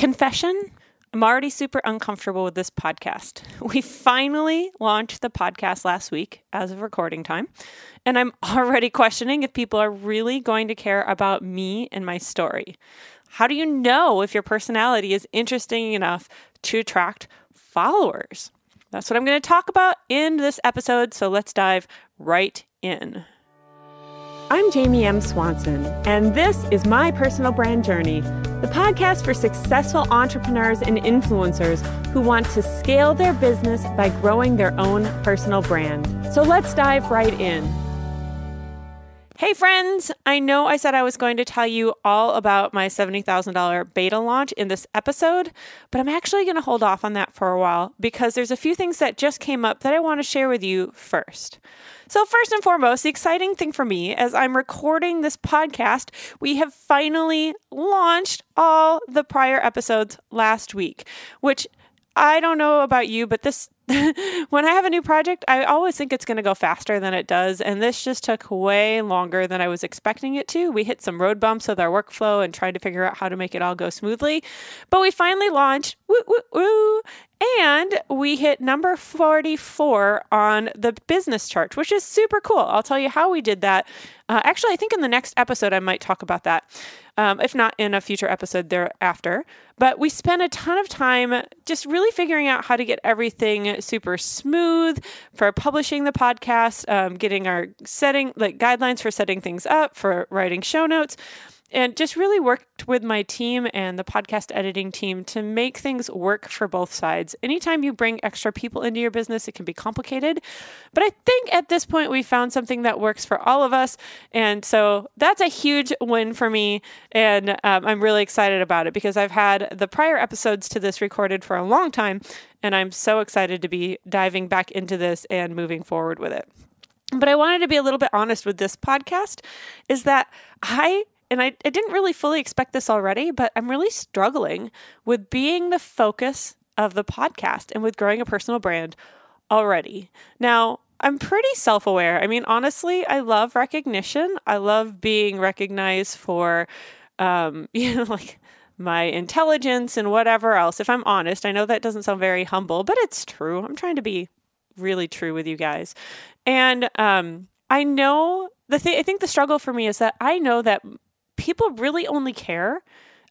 Confession I'm already super uncomfortable with this podcast. We finally launched the podcast last week as of recording time, and I'm already questioning if people are really going to care about me and my story. How do you know if your personality is interesting enough to attract followers? That's what I'm going to talk about in this episode, so let's dive right in. I'm Jamie M. Swanson, and this is my personal brand journey, the podcast for successful entrepreneurs and influencers who want to scale their business by growing their own personal brand. So let's dive right in. Hey, friends! I know I said I was going to tell you all about my $70,000 beta launch in this episode, but I'm actually going to hold off on that for a while because there's a few things that just came up that I want to share with you first. So, first and foremost, the exciting thing for me as I'm recording this podcast, we have finally launched all the prior episodes last week, which I don't know about you, but this when I have a new project, I always think it's going to go faster than it does. And this just took way longer than I was expecting it to. We hit some road bumps with our workflow and tried to figure out how to make it all go smoothly. But we finally launched. Woo, woo, woo. And we hit number 44 on the business chart, which is super cool. I'll tell you how we did that. Uh, actually, I think in the next episode, I might talk about that, um, if not in a future episode thereafter. But we spent a ton of time just really figuring out how to get everything super smooth for publishing the podcast, um, getting our setting, like guidelines for setting things up, for writing show notes and just really worked with my team and the podcast editing team to make things work for both sides. Anytime you bring extra people into your business, it can be complicated. But I think at this point, we found something that works for all of us. And so that's a huge win for me. And um, I'm really excited about it because I've had the prior episodes to this recorded for a long time. And I'm so excited to be diving back into this and moving forward with it. But I wanted to be a little bit honest with this podcast is that I and I, I didn't really fully expect this already, but I'm really struggling with being the focus of the podcast and with growing a personal brand already. Now, I'm pretty self aware. I mean, honestly, I love recognition. I love being recognized for, um, you know, like my intelligence and whatever else. If I'm honest, I know that doesn't sound very humble, but it's true. I'm trying to be really true with you guys. And um, I know the thing, I think the struggle for me is that I know that people really only care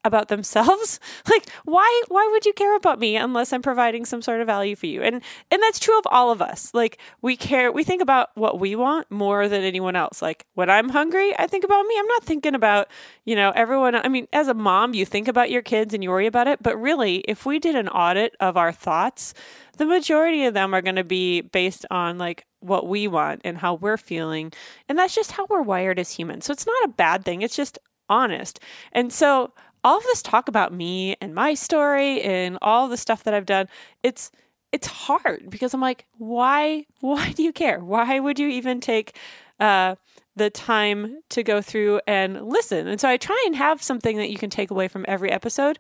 about themselves? Like why why would you care about me unless i'm providing some sort of value for you? And and that's true of all of us. Like we care we think about what we want more than anyone else. Like when i'm hungry i think about me. I'm not thinking about you know everyone i mean as a mom you think about your kids and you worry about it. But really if we did an audit of our thoughts the majority of them are going to be based on like what we want and how we're feeling. And that's just how we're wired as humans. So it's not a bad thing. It's just honest. And so all of this talk about me and my story and all the stuff that I've done, it's it's hard because I'm like, why why do you care? Why would you even take uh, the time to go through and listen? And so I try and have something that you can take away from every episode,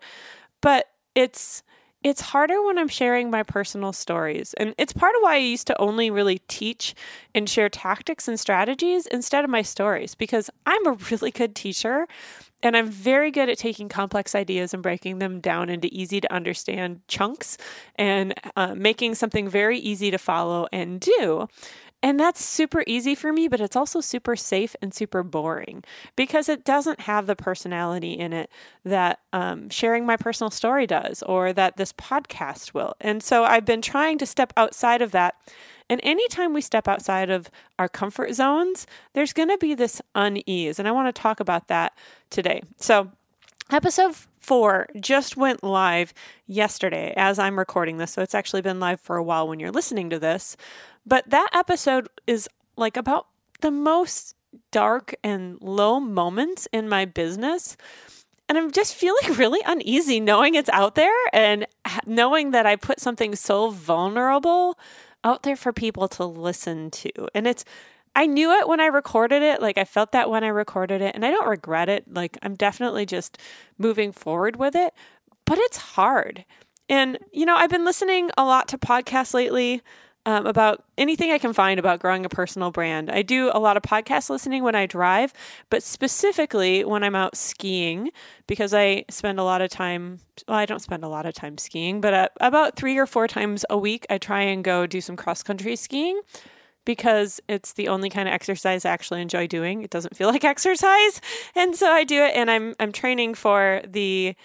but it's it's harder when I'm sharing my personal stories. And it's part of why I used to only really teach and share tactics and strategies instead of my stories because I'm a really good teacher and I'm very good at taking complex ideas and breaking them down into easy to understand chunks and uh, making something very easy to follow and do. And that's super easy for me, but it's also super safe and super boring because it doesn't have the personality in it that um, sharing my personal story does or that this podcast will. And so I've been trying to step outside of that. And anytime we step outside of our comfort zones, there's going to be this unease. And I want to talk about that today. So, episode four just went live yesterday as I'm recording this. So, it's actually been live for a while when you're listening to this. But that episode is like about the most dark and low moments in my business. And I'm just feeling really uneasy knowing it's out there and knowing that I put something so vulnerable out there for people to listen to. And it's, I knew it when I recorded it. Like I felt that when I recorded it, and I don't regret it. Like I'm definitely just moving forward with it, but it's hard. And, you know, I've been listening a lot to podcasts lately um, about anything I can find about growing a personal brand. I do a lot of podcast listening when I drive, but specifically when I'm out skiing because I spend a lot of time. Well, I don't spend a lot of time skiing, but uh, about three or four times a week, I try and go do some cross country skiing because it's the only kind of exercise I actually enjoy doing. It doesn't feel like exercise, and so I do it. And I'm I'm training for the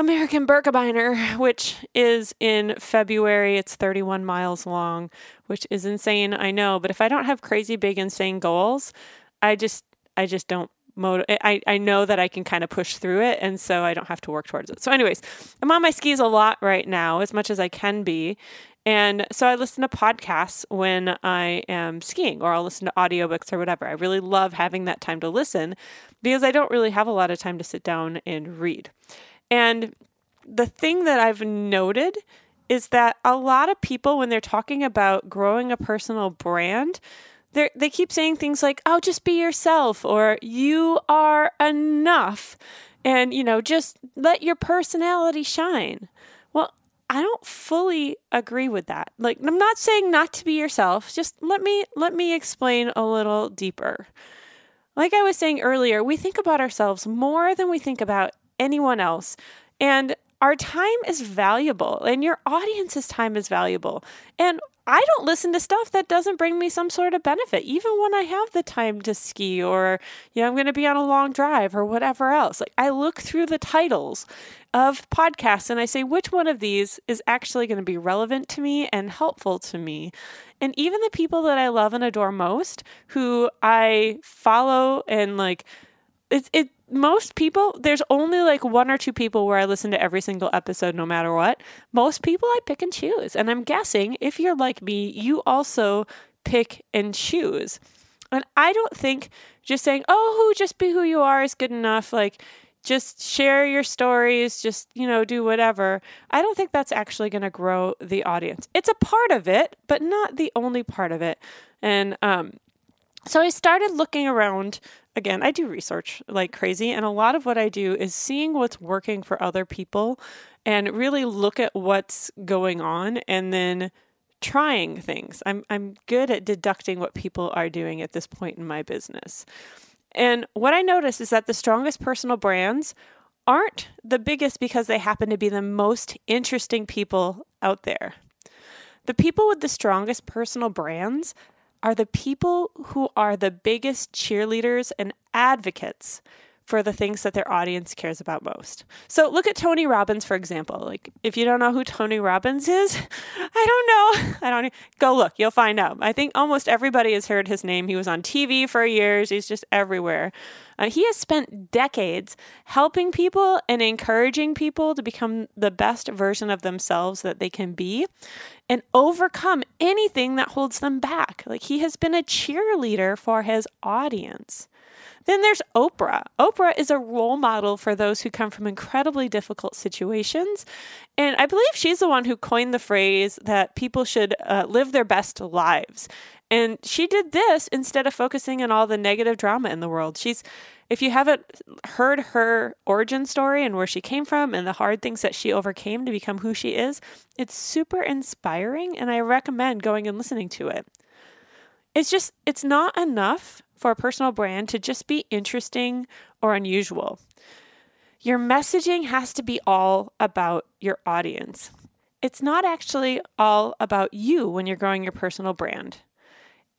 American Birkebeiner, which is in February. It's 31 miles long, which is insane. I know, but if I don't have crazy big insane goals, I just I just don't motiv- I, I know that I can kind of push through it and so I don't have to work towards it. So anyways, I'm on my skis a lot right now as much as I can be. And so I listen to podcasts when I am skiing or I'll listen to audiobooks or whatever. I really love having that time to listen because I don't really have a lot of time to sit down and read. And the thing that I've noted is that a lot of people, when they're talking about growing a personal brand, they keep saying things like, "Oh, just be yourself," or "You are enough," and you know, just let your personality shine. Well, I don't fully agree with that. Like, I'm not saying not to be yourself. Just let me let me explain a little deeper. Like I was saying earlier, we think about ourselves more than we think about anyone else. And our time is valuable and your audience's time is valuable. And I don't listen to stuff that doesn't bring me some sort of benefit, even when I have the time to ski or, you know, I'm going to be on a long drive or whatever else. Like, I look through the titles of podcasts and I say, which one of these is actually going to be relevant to me and helpful to me? And even the people that I love and adore most, who I follow and like, it's it most people there's only like one or two people where I listen to every single episode no matter what. Most people I pick and choose. And I'm guessing if you're like me, you also pick and choose. And I don't think just saying, "Oh, who just be who you are" is good enough. Like just share your stories, just, you know, do whatever. I don't think that's actually going to grow the audience. It's a part of it, but not the only part of it. And um so I started looking around again, I do research like crazy, and a lot of what I do is seeing what's working for other people and really look at what's going on and then trying things. I'm I'm good at deducting what people are doing at this point in my business. And what I notice is that the strongest personal brands aren't the biggest because they happen to be the most interesting people out there. The people with the strongest personal brands are the people who are the biggest cheerleaders and advocates for the things that their audience cares about most. So look at Tony Robbins for example. Like if you don't know who Tony Robbins is, I don't know. I don't go look, you'll find out. I think almost everybody has heard his name. He was on TV for years. He's just everywhere. Uh, he has spent decades helping people and encouraging people to become the best version of themselves that they can be and overcome anything that holds them back. Like he has been a cheerleader for his audience. Then there's Oprah. Oprah is a role model for those who come from incredibly difficult situations. And I believe she's the one who coined the phrase that people should uh, live their best lives. And she did this instead of focusing on all the negative drama in the world. She's, if you haven't heard her origin story and where she came from and the hard things that she overcame to become who she is, it's super inspiring and I recommend going and listening to it. It's just, it's not enough for a personal brand to just be interesting or unusual. Your messaging has to be all about your audience. It's not actually all about you when you're growing your personal brand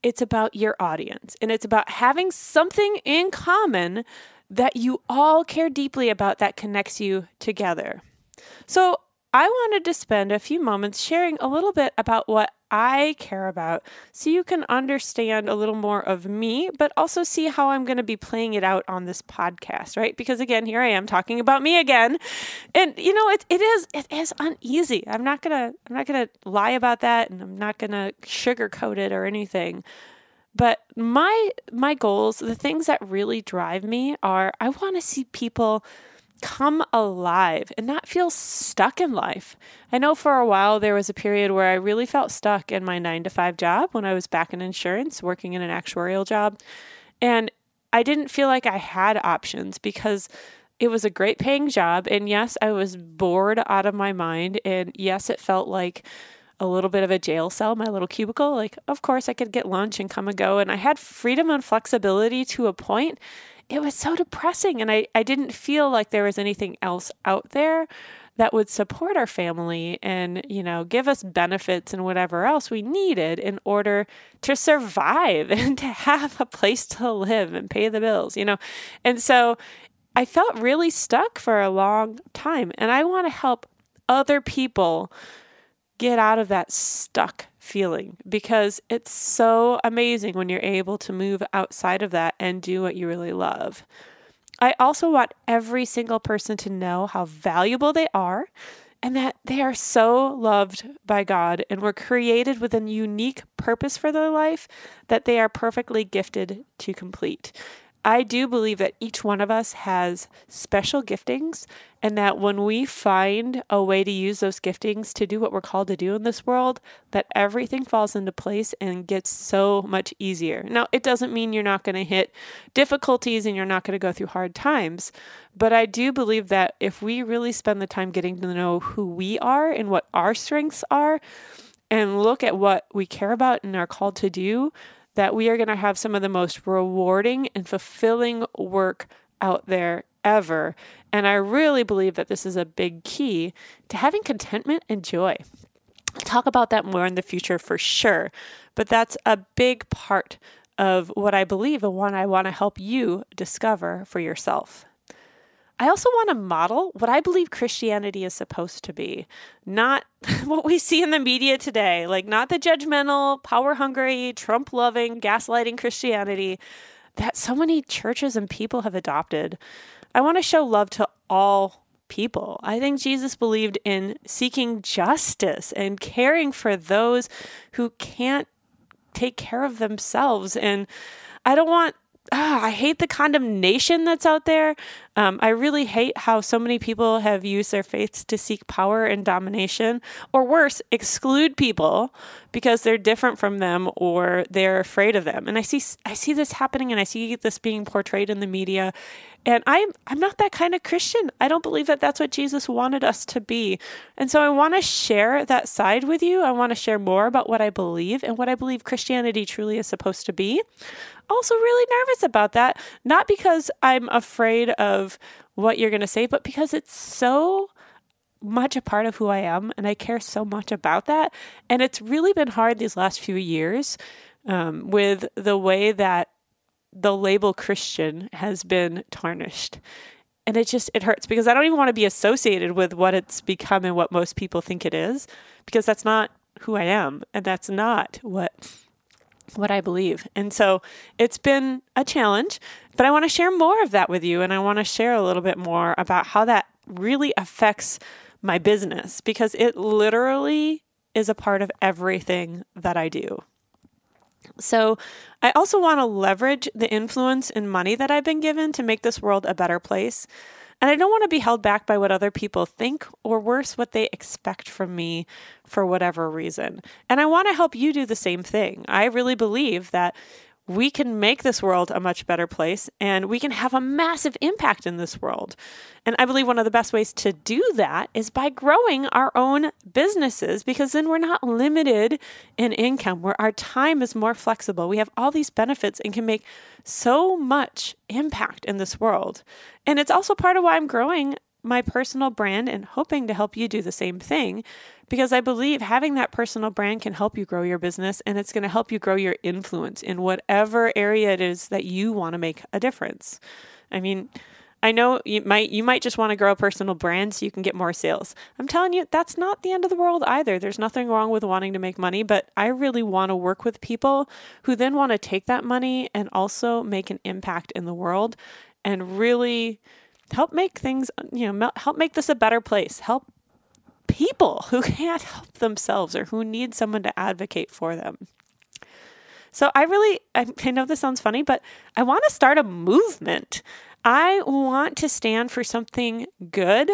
it's about your audience and it's about having something in common that you all care deeply about that connects you together. So, I wanted to spend a few moments sharing a little bit about what I care about so you can understand a little more of me, but also see how I'm going to be playing it out on this podcast, right? Because again, here I am talking about me again. And you know, it, it is it is uneasy. I'm not going to I'm not going to lie about that and I'm not going to sugarcoat it or anything. But my my goals, the things that really drive me are I want to see people come alive and not feel stuck in life. I know for a while there was a period where I really felt stuck in my nine to five job when I was back in insurance, working in an actuarial job. And I didn't feel like I had options because it was a great paying job. And yes, I was bored out of my mind. And yes, it felt like a little bit of a jail cell, my little cubicle. Like, of course, I could get lunch and come and go. And I had freedom and flexibility to a point. It was so depressing. And I, I didn't feel like there was anything else out there that would support our family and, you know, give us benefits and whatever else we needed in order to survive and to have a place to live and pay the bills, you know. And so I felt really stuck for a long time. And I want to help other people get out of that stuck feeling because it's so amazing when you're able to move outside of that and do what you really love. I also want every single person to know how valuable they are and that they are so loved by God and were created with a unique purpose for their life that they are perfectly gifted to complete. I do believe that each one of us has special giftings, and that when we find a way to use those giftings to do what we're called to do in this world, that everything falls into place and gets so much easier. Now, it doesn't mean you're not going to hit difficulties and you're not going to go through hard times, but I do believe that if we really spend the time getting to know who we are and what our strengths are, and look at what we care about and are called to do, that we are going to have some of the most rewarding and fulfilling work out there ever. And I really believe that this is a big key to having contentment and joy. Talk about that more in the future for sure, but that's a big part of what I believe and what I want to help you discover for yourself. I also want to model what I believe Christianity is supposed to be, not what we see in the media today, like not the judgmental, power hungry, Trump loving, gaslighting Christianity that so many churches and people have adopted. I want to show love to all people. I think Jesus believed in seeking justice and caring for those who can't take care of themselves. And I don't want ah, I hate the condemnation that's out there. Um, I really hate how so many people have used their faiths to seek power and domination, or worse, exclude people because they're different from them or they're afraid of them. And I see, I see this happening, and I see this being portrayed in the media. And I'm, I'm not that kind of Christian. I don't believe that that's what Jesus wanted us to be. And so I want to share that side with you. I want to share more about what I believe and what I believe Christianity truly is supposed to be also really nervous about that. Not because I'm afraid of what you're going to say, but because it's so much a part of who I am and I care so much about that. And it's really been hard these last few years um, with the way that the label Christian has been tarnished. And it just it hurts because I don't even want to be associated with what it's become and what most people think it is because that's not who I am and that's not what what I believe. And so it's been a challenge, but I want to share more of that with you. And I want to share a little bit more about how that really affects my business because it literally is a part of everything that I do. So, I also want to leverage the influence and money that I've been given to make this world a better place. And I don't want to be held back by what other people think, or worse, what they expect from me for whatever reason. And I want to help you do the same thing. I really believe that we can make this world a much better place and we can have a massive impact in this world. And I believe one of the best ways to do that is by growing our own businesses because then we're not limited in income, where our time is more flexible. We have all these benefits and can make so much impact in this world. And it's also part of why I'm growing my personal brand and hoping to help you do the same thing because I believe having that personal brand can help you grow your business and it's going to help you grow your influence in whatever area it is that you want to make a difference. I mean, I know you might you might just want to grow a personal brand so you can get more sales. I'm telling you that's not the end of the world either. There's nothing wrong with wanting to make money, but I really want to work with people who then want to take that money and also make an impact in the world and really help make things, you know, help make this a better place. Help people who can't help themselves or who need someone to advocate for them. So I really, I know this sounds funny, but I want to start a movement. I want to stand for something good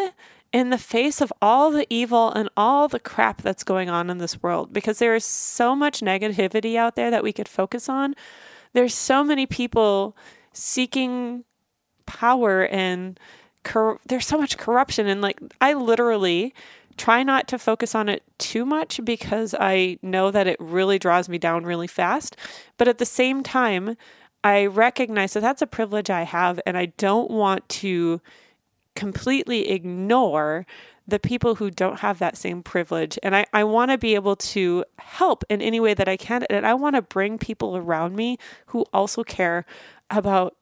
in the face of all the evil and all the crap that's going on in this world because there is so much negativity out there that we could focus on. There's so many people seeking power and cor- there's so much corruption and like I literally try not to focus on it too much because I know that it really draws me down really fast. But at the same time, I recognize that that's a privilege I have, and I don't want to completely ignore the people who don't have that same privilege. And I, I want to be able to help in any way that I can. And I want to bring people around me who also care about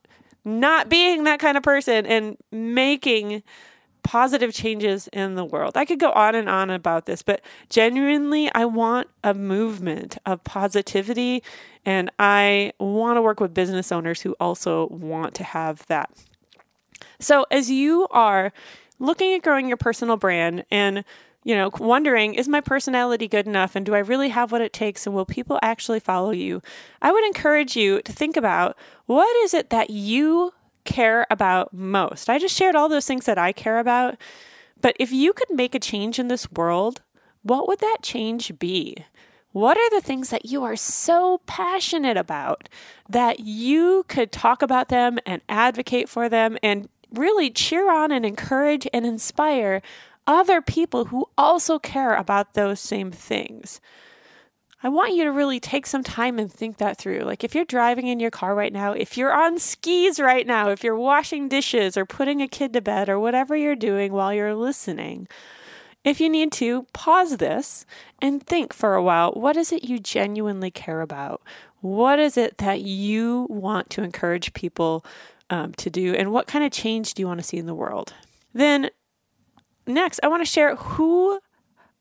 not being that kind of person and making positive changes in the world. I could go on and on about this, but genuinely, I want a movement of positivity and I want to work with business owners who also want to have that. So, as you are looking at growing your personal brand and you know, wondering, is my personality good enough and do I really have what it takes and will people actually follow you? I would encourage you to think about what is it that you care about most? I just shared all those things that I care about, but if you could make a change in this world, what would that change be? What are the things that you are so passionate about that you could talk about them and advocate for them and really cheer on and encourage and inspire other people who also care about those same things. I want you to really take some time and think that through. Like, if you're driving in your car right now, if you're on skis right now, if you're washing dishes or putting a kid to bed or whatever you're doing while you're listening, if you need to, pause this and think for a while what is it you genuinely care about? What is it that you want to encourage people um, to do? And what kind of change do you want to see in the world? Then, next, I want to share who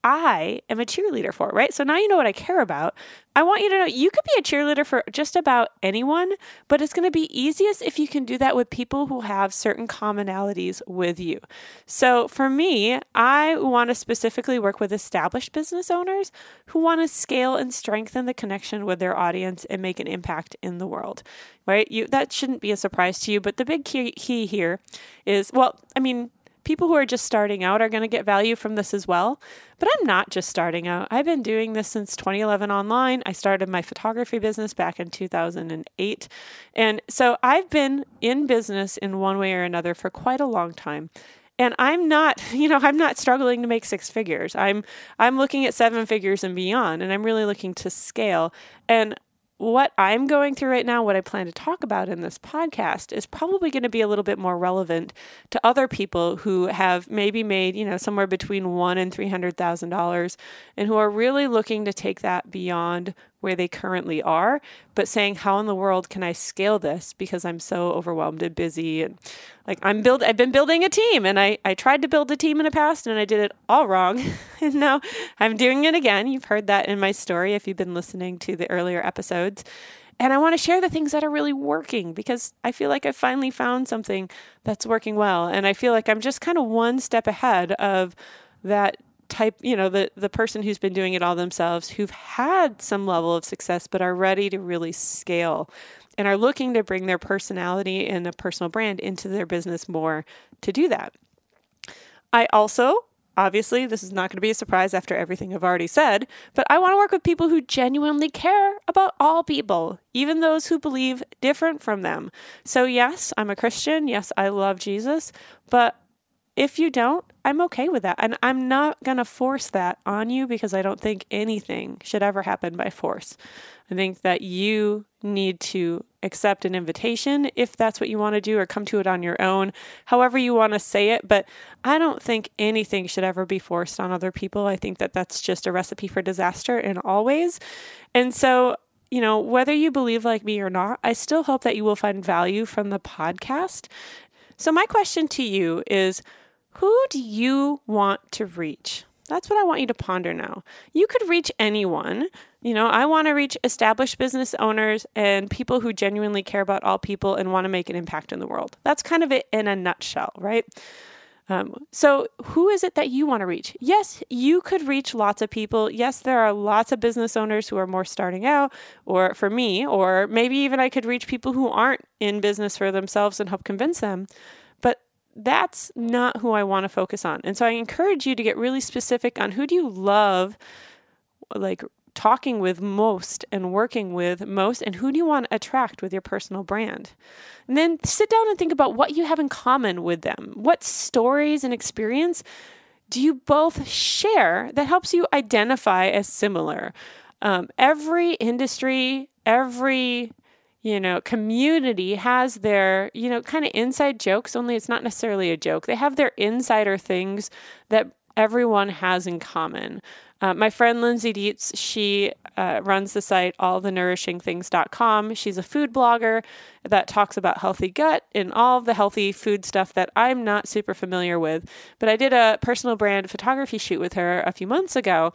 I am a cheerleader for, right? So now you know what I care about. I want you to know you could be a cheerleader for just about anyone, but it's going to be easiest if you can do that with people who have certain commonalities with you. So for me, I want to specifically work with established business owners who want to scale and strengthen the connection with their audience and make an impact in the world. Right? You that shouldn't be a surprise to you, but the big key, key here is well, I mean, people who are just starting out are going to get value from this as well. But I'm not just starting out. I've been doing this since 2011 online. I started my photography business back in 2008. And so I've been in business in one way or another for quite a long time. And I'm not, you know, I'm not struggling to make six figures. I'm I'm looking at seven figures and beyond and I'm really looking to scale. And what I'm going through right now, what I plan to talk about in this podcast, is probably going to be a little bit more relevant to other people who have maybe made, you know, somewhere between one and three hundred thousand dollars, and who are really looking to take that beyond where they currently are, but saying, how in the world can I scale this because I'm so overwhelmed and busy and like I'm build I've been building a team and I, I tried to build a team in the past and I did it all wrong. and now I'm doing it again. You've heard that in my story if you've been listening to the earlier episodes. And I want to share the things that are really working because I feel like I finally found something that's working well. And I feel like I'm just kind of one step ahead of that type, you know, the the person who's been doing it all themselves, who've had some level of success but are ready to really scale and are looking to bring their personality and a personal brand into their business more to do that. I also Obviously, this is not going to be a surprise after everything I've already said, but I want to work with people who genuinely care about all people, even those who believe different from them. So, yes, I'm a Christian. Yes, I love Jesus, but if you don't, I'm okay with that. And I'm not going to force that on you because I don't think anything should ever happen by force. I think that you need to accept an invitation if that's what you want to do or come to it on your own, however you want to say it. But I don't think anything should ever be forced on other people. I think that that's just a recipe for disaster in all ways. And so you know, whether you believe like me or not, I still hope that you will find value from the podcast. So, my question to you is who do you want to reach? That's what I want you to ponder now. You could reach anyone. You know, I want to reach established business owners and people who genuinely care about all people and want to make an impact in the world. That's kind of it in a nutshell, right? Um, so, who is it that you want to reach? Yes, you could reach lots of people. Yes, there are lots of business owners who are more starting out, or for me, or maybe even I could reach people who aren't in business for themselves and help convince them that's not who I want to focus on. And so I encourage you to get really specific on who do you love like talking with most and working with most and who do you want to attract with your personal brand. And then sit down and think about what you have in common with them. What stories and experience do you both share that helps you identify as similar? Um, every industry, every you know, community has their, you know, kind of inside jokes, only it's not necessarily a joke. They have their insider things that everyone has in common. Uh, my friend Lindsay Dietz, she uh, runs the site allthenourishingthings.com. She's a food blogger that talks about healthy gut and all the healthy food stuff that I'm not super familiar with. But I did a personal brand photography shoot with her a few months ago.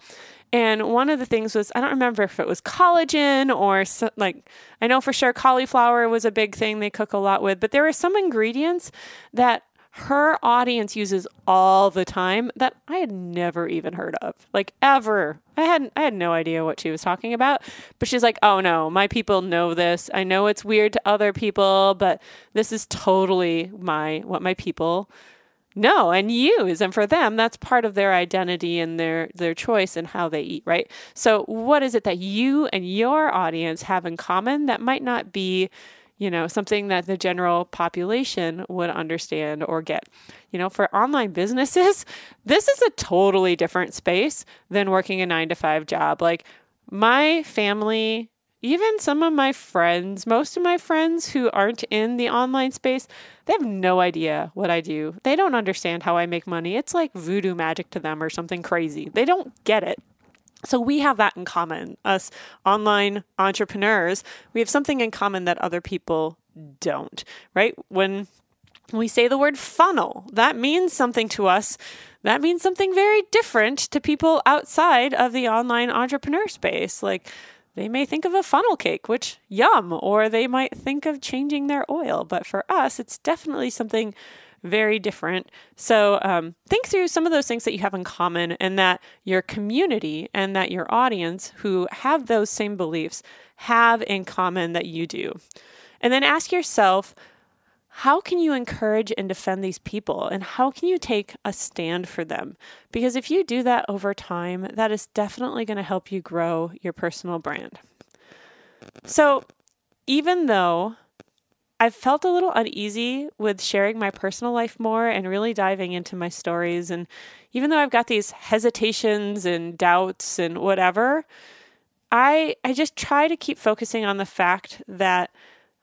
And one of the things was, I don't remember if it was collagen or so, like, I know for sure cauliflower was a big thing they cook a lot with, but there were some ingredients that her audience uses all the time that I had never even heard of. Like ever. I hadn't I had no idea what she was talking about. But she's like, "Oh no, my people know this. I know it's weird to other people, but this is totally my what my people know and use and for them that's part of their identity and their their choice and how they eat right so what is it that you and your audience have in common that might not be you know, something that the general population would understand or get. You know, for online businesses, this is a totally different space than working a nine to five job. Like my family, even some of my friends, most of my friends who aren't in the online space, they have no idea what I do. They don't understand how I make money. It's like voodoo magic to them or something crazy. They don't get it. So we have that in common. Us online entrepreneurs, we have something in common that other people don't, right? When we say the word funnel, that means something to us. That means something very different to people outside of the online entrepreneur space. Like they may think of a funnel cake, which yum, or they might think of changing their oil. But for us, it's definitely something very different. So um, think through some of those things that you have in common and that your community and that your audience who have those same beliefs have in common that you do. And then ask yourself, how can you encourage and defend these people and how can you take a stand for them? Because if you do that over time, that is definitely going to help you grow your personal brand. So, even though I've felt a little uneasy with sharing my personal life more and really diving into my stories. And even though I've got these hesitations and doubts and whatever, I I just try to keep focusing on the fact that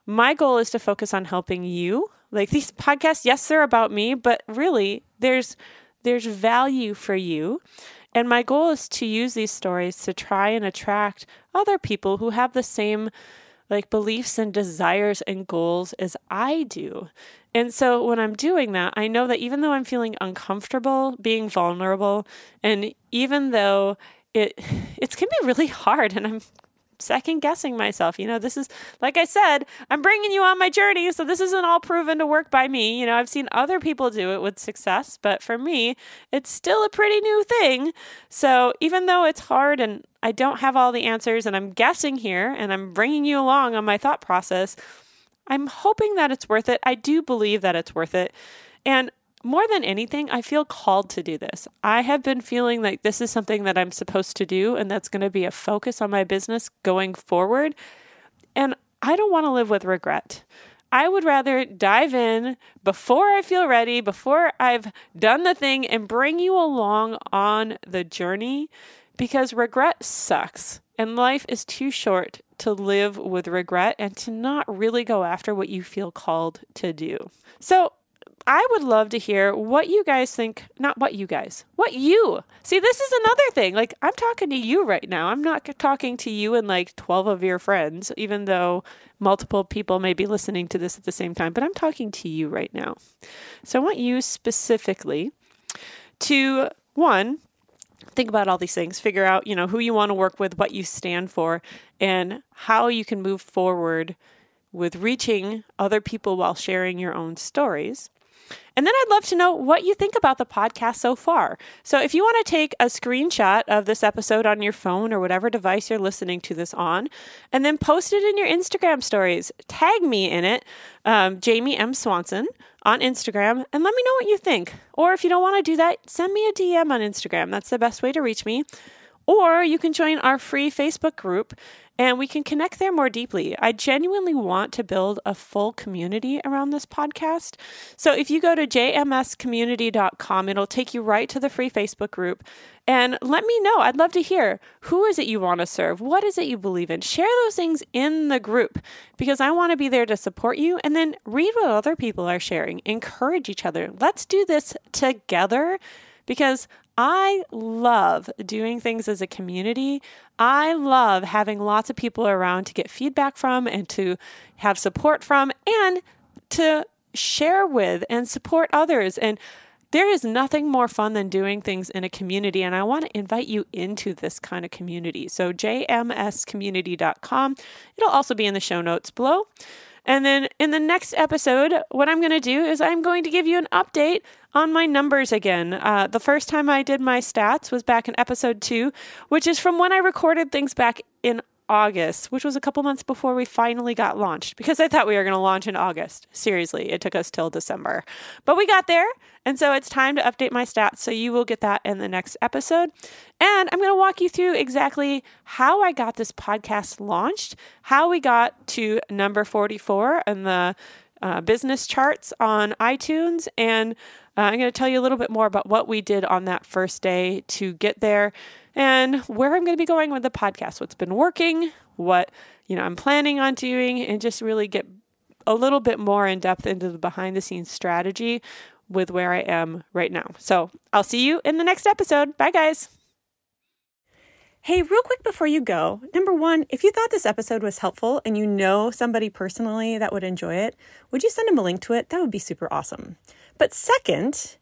my goal is to focus on helping you. Like these podcasts, yes, they're about me, but really there's there's value for you. And my goal is to use these stories to try and attract other people who have the same like beliefs and desires and goals as I do. And so when I'm doing that, I know that even though I'm feeling uncomfortable being vulnerable, and even though it it can be really hard, and I'm second guessing myself. You know, this is, like I said, I'm bringing you on my journey. So this isn't all proven to work by me. You know, I've seen other people do it with success, but for me, it's still a pretty new thing. So even though it's hard and I don't have all the answers and I'm guessing here and I'm bringing you along on my thought process, I'm hoping that it's worth it. I do believe that it's worth it. And more than anything, I feel called to do this. I have been feeling like this is something that I'm supposed to do, and that's going to be a focus on my business going forward. And I don't want to live with regret. I would rather dive in before I feel ready, before I've done the thing, and bring you along on the journey because regret sucks. And life is too short to live with regret and to not really go after what you feel called to do. So, I would love to hear what you guys think, not what you guys, what you. See, this is another thing. Like, I'm talking to you right now. I'm not talking to you and like 12 of your friends, even though multiple people may be listening to this at the same time, but I'm talking to you right now. So I want you specifically to one, think about all these things, figure out, you know, who you want to work with, what you stand for, and how you can move forward with reaching other people while sharing your own stories. And then I'd love to know what you think about the podcast so far. So if you want to take a screenshot of this episode on your phone or whatever device you're listening to this on, and then post it in your Instagram stories, tag me in it, um, Jamie M. Swanson on Instagram, and let me know what you think. Or if you don't want to do that, send me a DM on Instagram. That's the best way to reach me. Or you can join our free Facebook group and we can connect there more deeply. I genuinely want to build a full community around this podcast. So if you go to jmscommunity.com, it'll take you right to the free Facebook group. And let me know. I'd love to hear who is it you want to serve? What is it you believe in? Share those things in the group because I want to be there to support you and then read what other people are sharing. Encourage each other. Let's do this together because I love doing things as a community. I love having lots of people around to get feedback from and to have support from and to share with and support others. And there is nothing more fun than doing things in a community, and I want to invite you into this kind of community. So, jmscommunity.com. It'll also be in the show notes below. And then in the next episode, what I'm going to do is I'm going to give you an update on my numbers again. Uh, the first time I did my stats was back in episode two, which is from when I recorded things back in August, which was a couple months before we finally got launched because I thought we were going to launch in August. Seriously, it took us till December. But we got there. And so it's time to update my stats. So you will get that in the next episode. And I'm going to walk you through exactly how I got this podcast launched, how we got to number 44 in the uh, business charts on iTunes, and uh, I'm going to tell you a little bit more about what we did on that first day to get there and where I'm going to be going with the podcast, what's been working, what you know I'm planning on doing, and just really get a little bit more in depth into the behind the scenes strategy with where I am right now. So I'll see you in the next episode. Bye, guys. Hey, real quick before you go, number one, if you thought this episode was helpful and you know somebody personally that would enjoy it, would you send them a link to it? That would be super awesome. But second,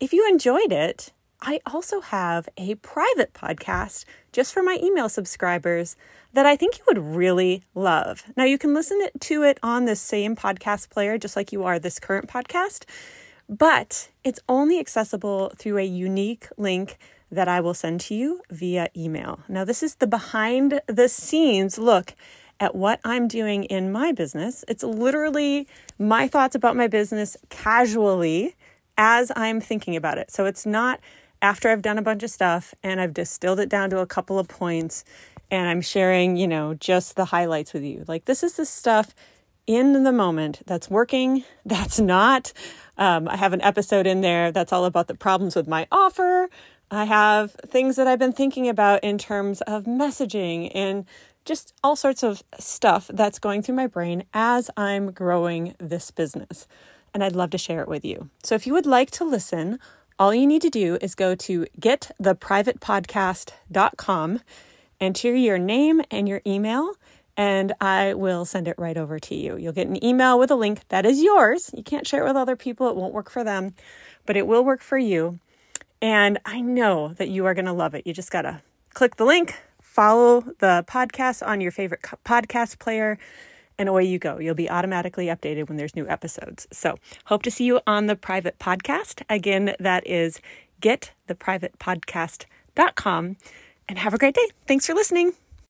if you enjoyed it, I also have a private podcast just for my email subscribers that I think you would really love. Now, you can listen to it on the same podcast player, just like you are this current podcast, but it's only accessible through a unique link that I will send to you via email. Now, this is the behind the scenes look at what I'm doing in my business. It's literally my thoughts about my business casually as I'm thinking about it. So it's not after I've done a bunch of stuff and I've distilled it down to a couple of points and I'm sharing, you know, just the highlights with you. Like, this is the stuff in the moment that's working, that's not. Um, I have an episode in there that's all about the problems with my offer. I have things that I've been thinking about in terms of messaging and just all sorts of stuff that's going through my brain as I'm growing this business. And I'd love to share it with you. So if you would like to listen, all you need to do is go to gettheprivatepodcast.com, enter your name and your email, and I will send it right over to you. You'll get an email with a link that is yours. You can't share it with other people, it won't work for them, but it will work for you. And I know that you are going to love it. You just got to click the link, follow the podcast on your favorite podcast player, and away you go. You'll be automatically updated when there's new episodes. So, hope to see you on the private podcast. Again, that is gettheprivatepodcast.com. And have a great day. Thanks for listening.